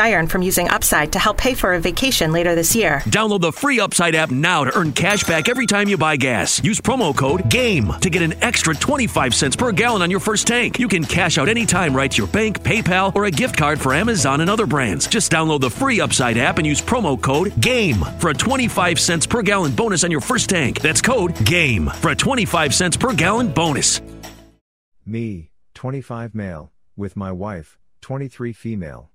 I earn from using Upside to help pay for a vacation later this year. Download the free Upside app now to earn cash back every time you buy gas. Use promo code GAME to get an extra 25 cents per gallon on your first tank. You can cash out anytime right to your bank, PayPal, or a gift card for Amazon and other brands. Just download the free Upside app and use promo code GAME for a 25 cents per gallon bonus on your first tank. That's code GAME for a 25 cents per gallon bonus. Me, 25 male, with my wife, 23 female.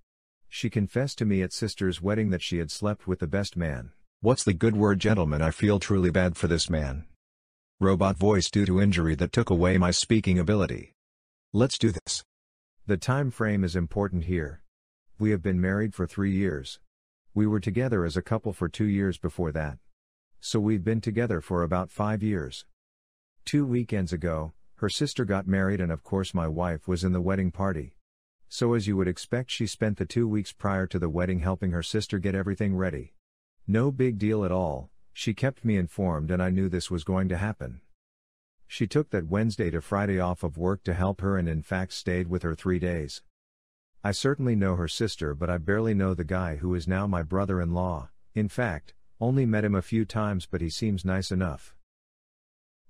She confessed to me at sister's wedding that she had slept with the best man. What's the good word, gentlemen? I feel truly bad for this man. Robot voice due to injury that took away my speaking ability. Let's do this. The time frame is important here. We have been married for three years. We were together as a couple for two years before that. So we've been together for about five years. Two weekends ago, her sister got married, and of course, my wife was in the wedding party. So, as you would expect, she spent the two weeks prior to the wedding helping her sister get everything ready. No big deal at all, she kept me informed, and I knew this was going to happen. She took that Wednesday to Friday off of work to help her and in fact stayed with her three days. I certainly know her sister, but I barely know the guy who is now my brother in law, in fact, only met him a few times, but he seems nice enough.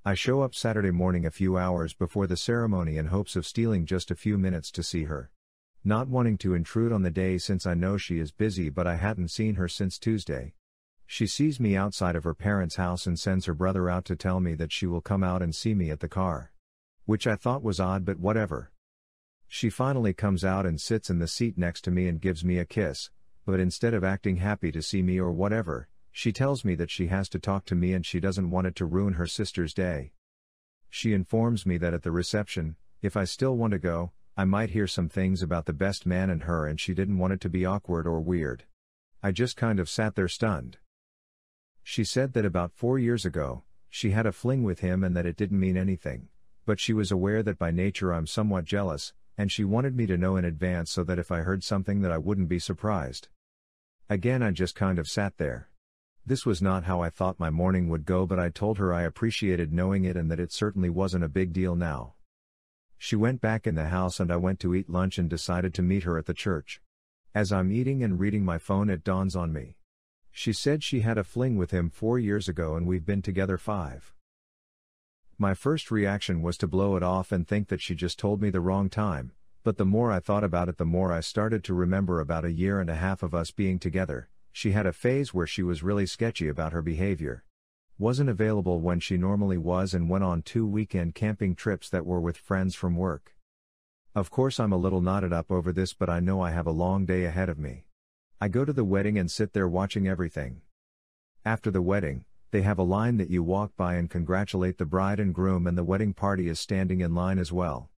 I show up Saturday morning a few hours before the ceremony in hopes of stealing just a few minutes to see her. Not wanting to intrude on the day since I know she is busy, but I hadn't seen her since Tuesday. She sees me outside of her parents' house and sends her brother out to tell me that she will come out and see me at the car. Which I thought was odd, but whatever. She finally comes out and sits in the seat next to me and gives me a kiss, but instead of acting happy to see me or whatever, she tells me that she has to talk to me and she doesn't want it to ruin her sister's day. She informs me that at the reception, if I still want to go, I might hear some things about the best man and her and she didn't want it to be awkward or weird. I just kind of sat there stunned. She said that about four years ago, she had a fling with him and that it didn't mean anything, but she was aware that by nature I'm somewhat jealous, and she wanted me to know in advance so that if I heard something that I wouldn't be surprised. Again I just kind of sat there. This was not how I thought my morning would go, but I told her I appreciated knowing it and that it certainly wasn't a big deal now. She went back in the house and I went to eat lunch and decided to meet her at the church. As I'm eating and reading my phone, it dawns on me. She said she had a fling with him four years ago and we've been together five. My first reaction was to blow it off and think that she just told me the wrong time, but the more I thought about it, the more I started to remember about a year and a half of us being together. She had a phase where she was really sketchy about her behavior. Wasn't available when she normally was and went on two weekend camping trips that were with friends from work. Of course, I'm a little knotted up over this, but I know I have a long day ahead of me. I go to the wedding and sit there watching everything. After the wedding, they have a line that you walk by and congratulate the bride and groom, and the wedding party is standing in line as well.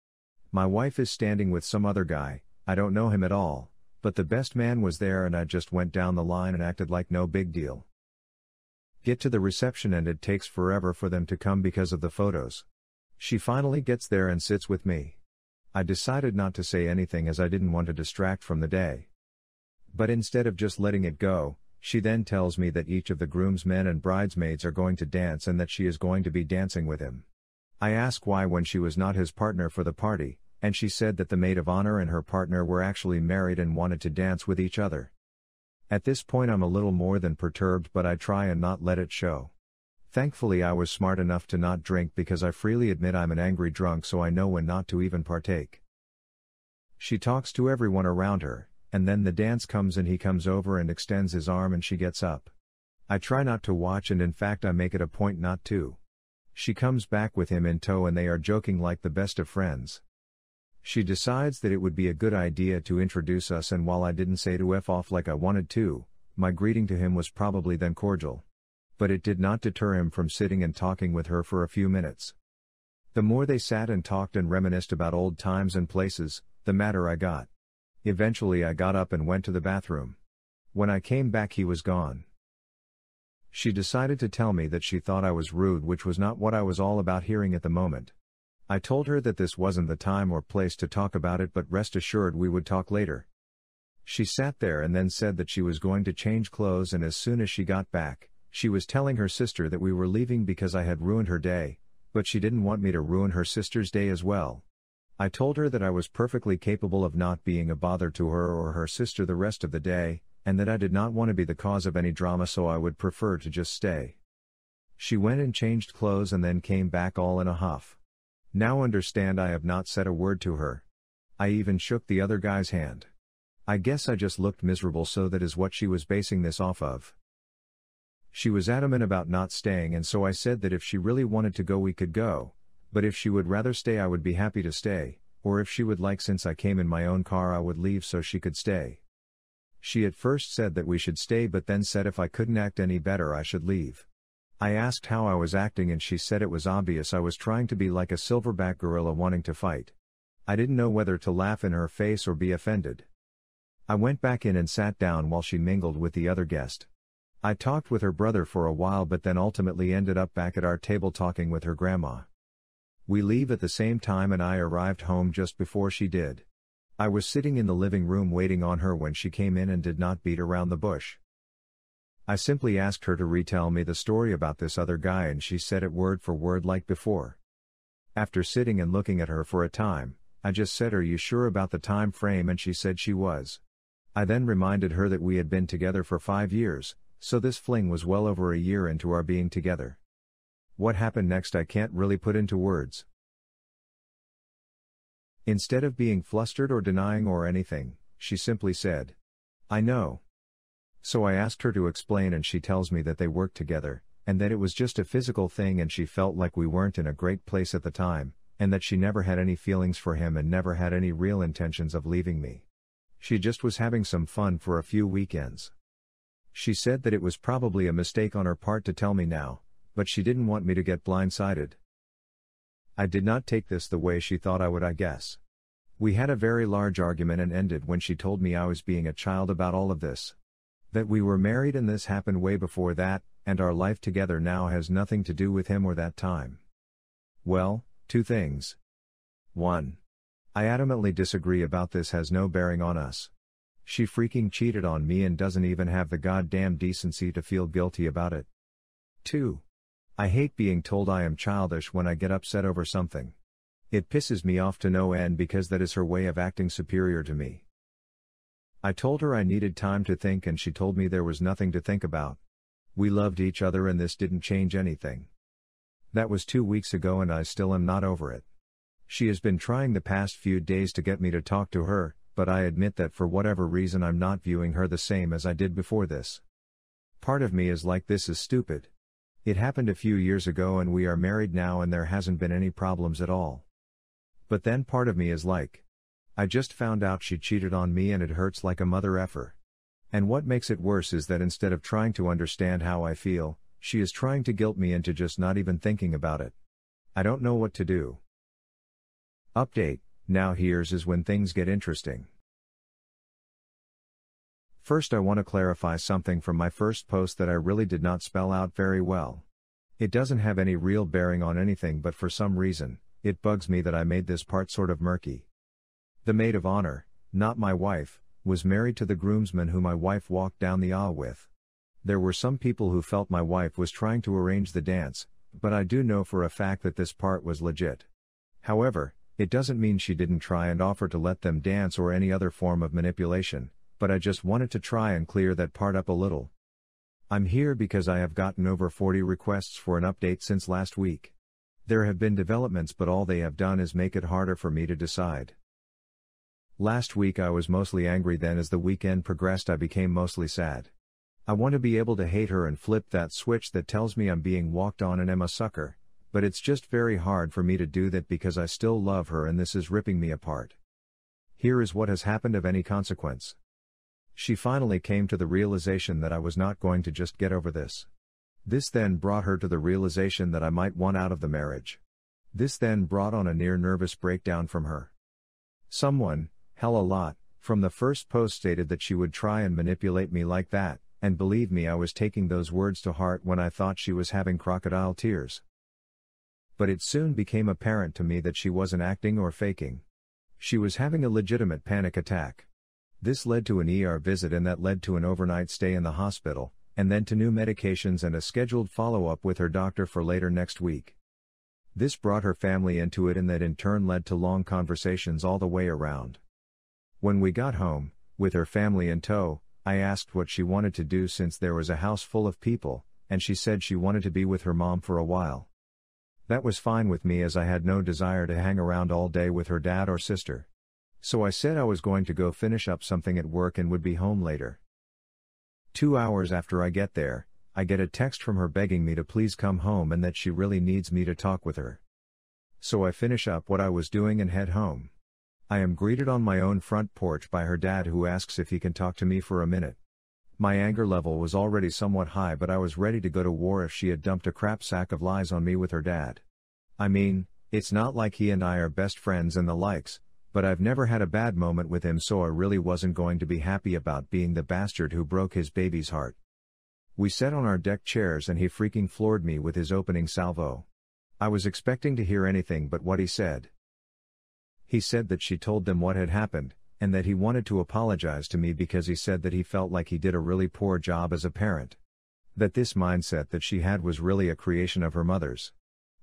My wife is standing with some other guy, I don't know him at all, but the best man was there and I just went down the line and acted like no big deal. Get to the reception and it takes forever for them to come because of the photos. She finally gets there and sits with me. I decided not to say anything as I didn't want to distract from the day. But instead of just letting it go, she then tells me that each of the groomsmen and bridesmaids are going to dance and that she is going to be dancing with him. I ask why when she was not his partner for the party, and she said that the maid of honor and her partner were actually married and wanted to dance with each other. At this point, I'm a little more than perturbed, but I try and not let it show. Thankfully, I was smart enough to not drink because I freely admit I'm an angry drunk, so I know when not to even partake. She talks to everyone around her, and then the dance comes and he comes over and extends his arm and she gets up. I try not to watch and in fact I make it a point not to. She comes back with him in tow and they are joking like the best of friends. She decides that it would be a good idea to introduce us and while I didn't say to F off like I wanted to, my greeting to him was probably then cordial. But it did not deter him from sitting and talking with her for a few minutes. The more they sat and talked and reminisced about old times and places, the madder I got. Eventually I got up and went to the bathroom. When I came back he was gone. She decided to tell me that she thought I was rude which was not what I was all about hearing at the moment. I told her that this wasn't the time or place to talk about it but rest assured we would talk later. She sat there and then said that she was going to change clothes and as soon as she got back, she was telling her sister that we were leaving because I had ruined her day, but she didn't want me to ruin her sister's day as well. I told her that I was perfectly capable of not being a bother to her or her sister the rest of the day, and that I did not want to be the cause of any drama so I would prefer to just stay. She went and changed clothes and then came back all in a huff. Now understand I have not said a word to her. I even shook the other guy's hand. I guess I just looked miserable so that is what she was basing this off of. She was adamant about not staying and so I said that if she really wanted to go we could go, but if she would rather stay, I would be happy to stay, or if she would like, since I came in my own car, I would leave so she could stay. She at first said that we should stay, but then said if I couldn't act any better, I should leave. I asked how I was acting, and she said it was obvious I was trying to be like a silverback gorilla wanting to fight. I didn't know whether to laugh in her face or be offended. I went back in and sat down while she mingled with the other guest. I talked with her brother for a while, but then ultimately ended up back at our table talking with her grandma. We leave at the same time and I arrived home just before she did. I was sitting in the living room waiting on her when she came in and did not beat around the bush. I simply asked her to retell me the story about this other guy and she said it word for word like before. After sitting and looking at her for a time, I just said are you sure about the time frame and she said she was. I then reminded her that we had been together for five years, so this fling was well over a year into our being together. What happened next I can't really put into words. Instead of being flustered or denying or anything, she simply said, I know. So I asked her to explain and she tells me that they worked together, and that it was just a physical thing and she felt like we weren't in a great place at the time, and that she never had any feelings for him and never had any real intentions of leaving me. She just was having some fun for a few weekends. She said that it was probably a mistake on her part to tell me now, but she didn't want me to get blindsided. I did not take this the way she thought I would, I guess. We had a very large argument and ended when she told me I was being a child about all of this. That we were married and this happened way before that, and our life together now has nothing to do with him or that time. Well, two things. 1. I adamantly disagree about this has no bearing on us. She freaking cheated on me and doesn't even have the goddamn decency to feel guilty about it. 2. I hate being told I am childish when I get upset over something. It pisses me off to no end because that is her way of acting superior to me. I told her I needed time to think and she told me there was nothing to think about. We loved each other and this didn't change anything. That was two weeks ago and I still am not over it. She has been trying the past few days to get me to talk to her, but I admit that for whatever reason I'm not viewing her the same as I did before this. Part of me is like this is stupid. It happened a few years ago and we are married now and there hasn't been any problems at all. But then part of me is like, I just found out she cheated on me and it hurts like a mother effer. And what makes it worse is that instead of trying to understand how I feel, she is trying to guilt me into just not even thinking about it. I don't know what to do. Update, now here's is when things get interesting. First, I want to clarify something from my first post that I really did not spell out very well. It doesn't have any real bearing on anything, but for some reason, it bugs me that I made this part sort of murky. The maid of honor, not my wife, was married to the groomsman who my wife walked down the aisle with. There were some people who felt my wife was trying to arrange the dance, but I do know for a fact that this part was legit. However, it doesn't mean she didn't try and offer to let them dance or any other form of manipulation, but I just wanted to try and clear that part up a little. I'm here because I have gotten over 40 requests for an update since last week. There have been developments, but all they have done is make it harder for me to decide. Last week I was mostly angry, then, as the weekend progressed, I became mostly sad. I want to be able to hate her and flip that switch that tells me I'm being walked on and am a sucker, but it's just very hard for me to do that because I still love her and this is ripping me apart. Here is what has happened of any consequence. She finally came to the realization that I was not going to just get over this. This then brought her to the realization that I might want out of the marriage. This then brought on a near nervous breakdown from her. Someone, hell a lot, from the first post stated that she would try and manipulate me like that, and believe me, I was taking those words to heart when I thought she was having crocodile tears. But it soon became apparent to me that she wasn't acting or faking. She was having a legitimate panic attack. This led to an ER visit and that led to an overnight stay in the hospital, and then to new medications and a scheduled follow up with her doctor for later next week. This brought her family into it and that in turn led to long conversations all the way around. When we got home, with her family in tow, I asked what she wanted to do since there was a house full of people, and she said she wanted to be with her mom for a while. That was fine with me as I had no desire to hang around all day with her dad or sister. So I said I was going to go finish up something at work and would be home later. Two hours after I get there, I get a text from her begging me to please come home and that she really needs me to talk with her. So I finish up what I was doing and head home. I am greeted on my own front porch by her dad who asks if he can talk to me for a minute. My anger level was already somewhat high, but I was ready to go to war if she had dumped a crap sack of lies on me with her dad. I mean, it's not like he and I are best friends and the likes, but I've never had a bad moment with him, so I really wasn't going to be happy about being the bastard who broke his baby's heart. We sat on our deck chairs and he freaking floored me with his opening salvo. I was expecting to hear anything but what he said. He said that she told them what had happened, and that he wanted to apologize to me because he said that he felt like he did a really poor job as a parent. That this mindset that she had was really a creation of her mother's.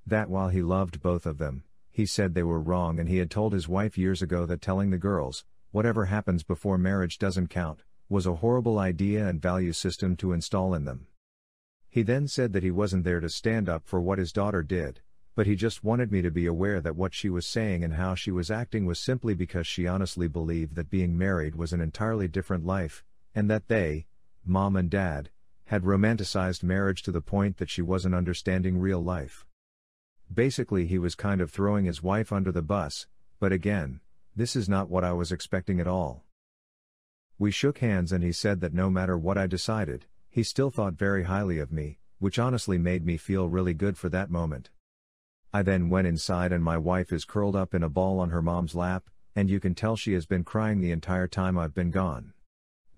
That while he loved both of them, he said they were wrong and he had told his wife years ago that telling the girls, whatever happens before marriage doesn't count, was a horrible idea and value system to install in them. He then said that he wasn't there to stand up for what his daughter did, but he just wanted me to be aware that what she was saying and how she was acting was simply because she honestly believed that being married was an entirely different life, and that they, mom and dad, had romanticized marriage to the point that she wasn't understanding real life. Basically, he was kind of throwing his wife under the bus, but again, this is not what I was expecting at all. We shook hands and he said that no matter what I decided, he still thought very highly of me, which honestly made me feel really good for that moment. I then went inside and my wife is curled up in a ball on her mom's lap, and you can tell she has been crying the entire time I've been gone.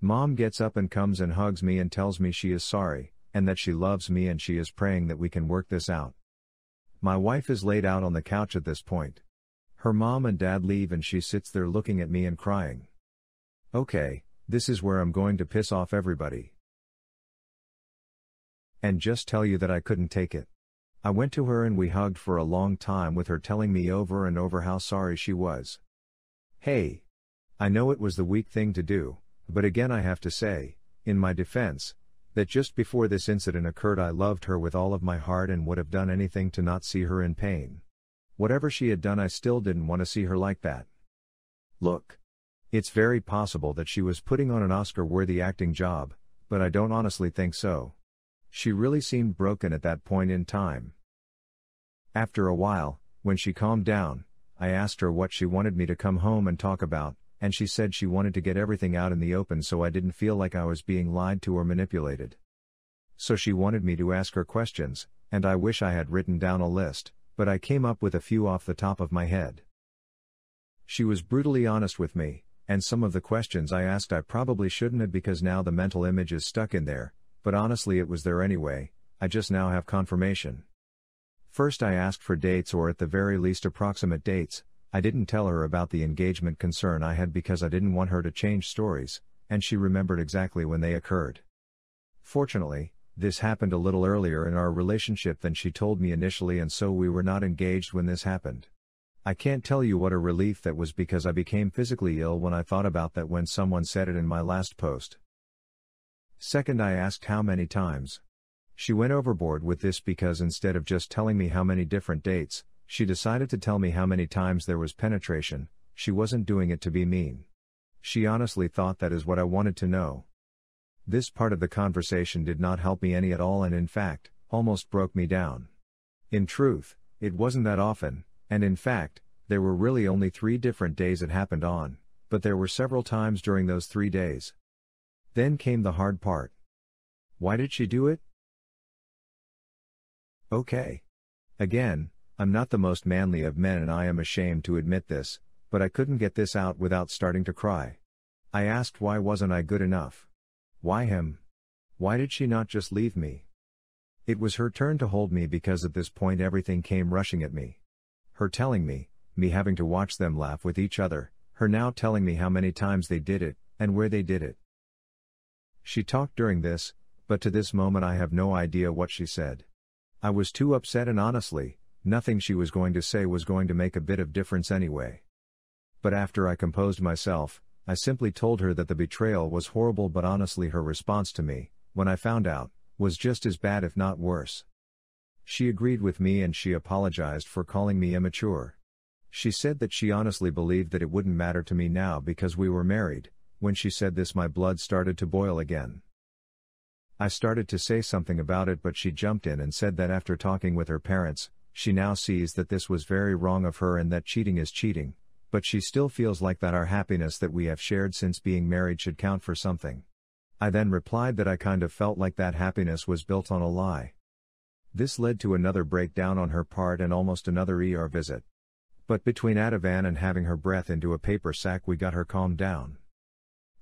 Mom gets up and comes and hugs me and tells me she is sorry, and that she loves me and she is praying that we can work this out. My wife is laid out on the couch at this point. Her mom and dad leave and she sits there looking at me and crying. Okay, this is where I'm going to piss off everybody. And just tell you that I couldn't take it. I went to her and we hugged for a long time with her telling me over and over how sorry she was. Hey! I know it was the weak thing to do, but again I have to say, in my defense, that just before this incident occurred, I loved her with all of my heart and would have done anything to not see her in pain. Whatever she had done, I still didn't want to see her like that. Look. It's very possible that she was putting on an Oscar worthy acting job, but I don't honestly think so. She really seemed broken at that point in time. After a while, when she calmed down, I asked her what she wanted me to come home and talk about, and she said she wanted to get everything out in the open so I didn't feel like I was being lied to or manipulated. So she wanted me to ask her questions, and I wish I had written down a list, but I came up with a few off the top of my head. She was brutally honest with me, and some of the questions I asked I probably shouldn't have because now the mental image is stuck in there, but honestly it was there anyway, I just now have confirmation. First I asked for dates or at the very least approximate dates, I didn't tell her about the engagement concern I had because I didn't want her to change stories, and she remembered exactly when they occurred. Fortunately, this happened a little earlier in our relationship than she told me initially, and so we were not engaged when this happened. I can't tell you what a relief that was because I became physically ill when I thought about that when someone said it in my last post. Second, I asked how many times. She went overboard with this because instead of just telling me how many different dates, she decided to tell me how many times there was penetration, she wasn't doing it to be mean. She honestly thought that is what I wanted to know. This part of the conversation did not help me any at all and in fact, almost broke me down. In truth, it wasn't that often, and in fact, there were really only three different days it happened on, but there were several times during those three days. Then came the hard part. Why did she do it? Okay. Again, I'm not the most manly of men and I am ashamed to admit this, but I couldn't get this out without starting to cry. I asked why wasn't I good enough? Why him? Why did she not just leave me? It was her turn to hold me because at this point everything came rushing at me. Her telling me, me having to watch them laugh with each other, her now telling me how many times they did it, and where they did it. She talked during this, but to this moment I have no idea what she said. I was too upset and honestly, nothing she was going to say was going to make a bit of difference anyway. But after I composed myself, I simply told her that the betrayal was horrible, but honestly, her response to me, when I found out, was just as bad if not worse. She agreed with me and she apologized for calling me immature. She said that she honestly believed that it wouldn't matter to me now because we were married. When she said this, my blood started to boil again. I started to say something about it, but she jumped in and said that after talking with her parents, she now sees that this was very wrong of her and that cheating is cheating, but she still feels like that our happiness that we have shared since being married should count for something. I then replied that I kind of felt like that happiness was built on a lie. This led to another breakdown on her part and almost another ER visit. But between Ativan and having her breath into a paper sack, we got her calmed down.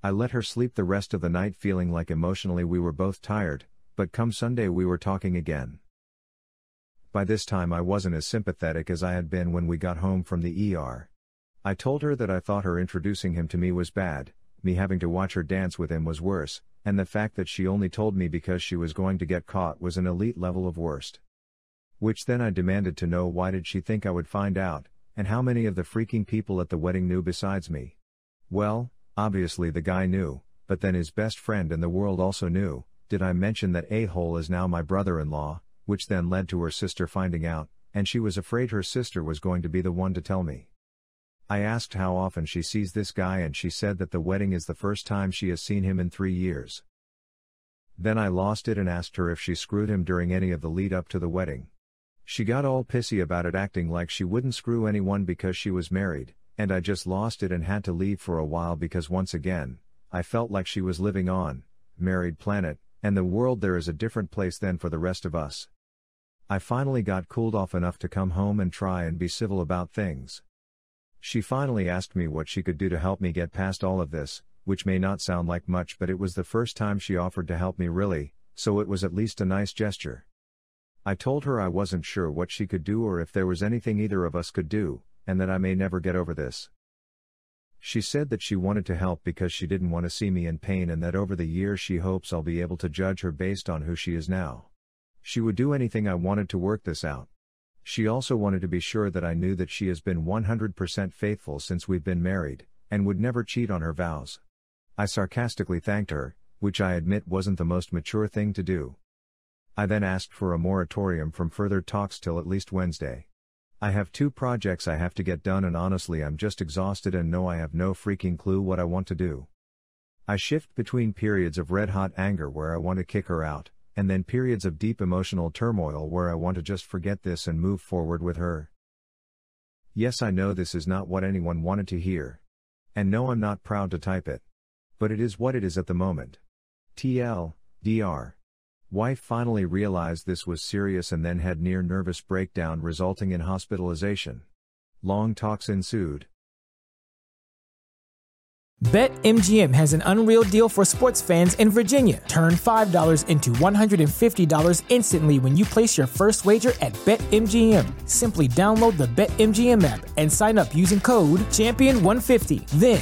I let her sleep the rest of the night feeling like emotionally we were both tired, but come Sunday we were talking again. By this time I wasn't as sympathetic as I had been when we got home from the ER. I told her that I thought her introducing him to me was bad, me having to watch her dance with him was worse, and the fact that she only told me because she was going to get caught was an elite level of worst. Which then I demanded to know why did she think I would find out, and how many of the freaking people at the wedding knew besides me? Well, obviously the guy knew, but then his best friend in the world also knew. Did I mention that a hole is now my brother in law, which then led to her sister finding out, and she was afraid her sister was going to be the one to tell me. I asked how often she sees this guy, and she said that the wedding is the first time she has seen him in three years. Then I lost it and asked her if she screwed him during any of the lead up to the wedding. She got all pissy about it, acting like she wouldn't screw anyone because she was married, and I just lost it and had to leave for a while because once again, I felt like she was living on, married planet, and the world there is a different place than for the rest of us. I finally got cooled off enough to come home and try and be civil about things. She finally asked me what she could do to help me get past all of this, which may not sound like much, but it was the first time she offered to help me really, so it was at least a nice gesture. I told her I wasn't sure what she could do or if there was anything either of us could do, and that I may never get over this. She said that she wanted to help because she didn't want to see me in pain and that over the years she hopes I'll be able to judge her based on who she is now. She would do anything I wanted to work this out. She also wanted to be sure that I knew that she has been 100% faithful since we've been married, and would never cheat on her vows. I sarcastically thanked her, which I admit wasn't the most mature thing to do. I then asked for a moratorium from further talks till at least Wednesday. I have two projects I have to get done, and honestly, I'm just exhausted and know I have no freaking clue what I want to do. I shift between periods of red hot anger where I want to kick her out, and then periods of deep emotional turmoil where I want to just forget this and move forward with her. Yes, I know this is not what anyone wanted to hear. And no, I'm not proud to type it. But it is what it is at the moment. TL, DR. Wife finally realized this was serious and then had near nervous breakdown resulting in hospitalization. Long talks ensued. BetMGM has an unreal deal for sports fans in Virginia. Turn $5 into $150 instantly when you place your first wager at BetMGM. Simply download the BetMGM app and sign up using code Champion150. Then,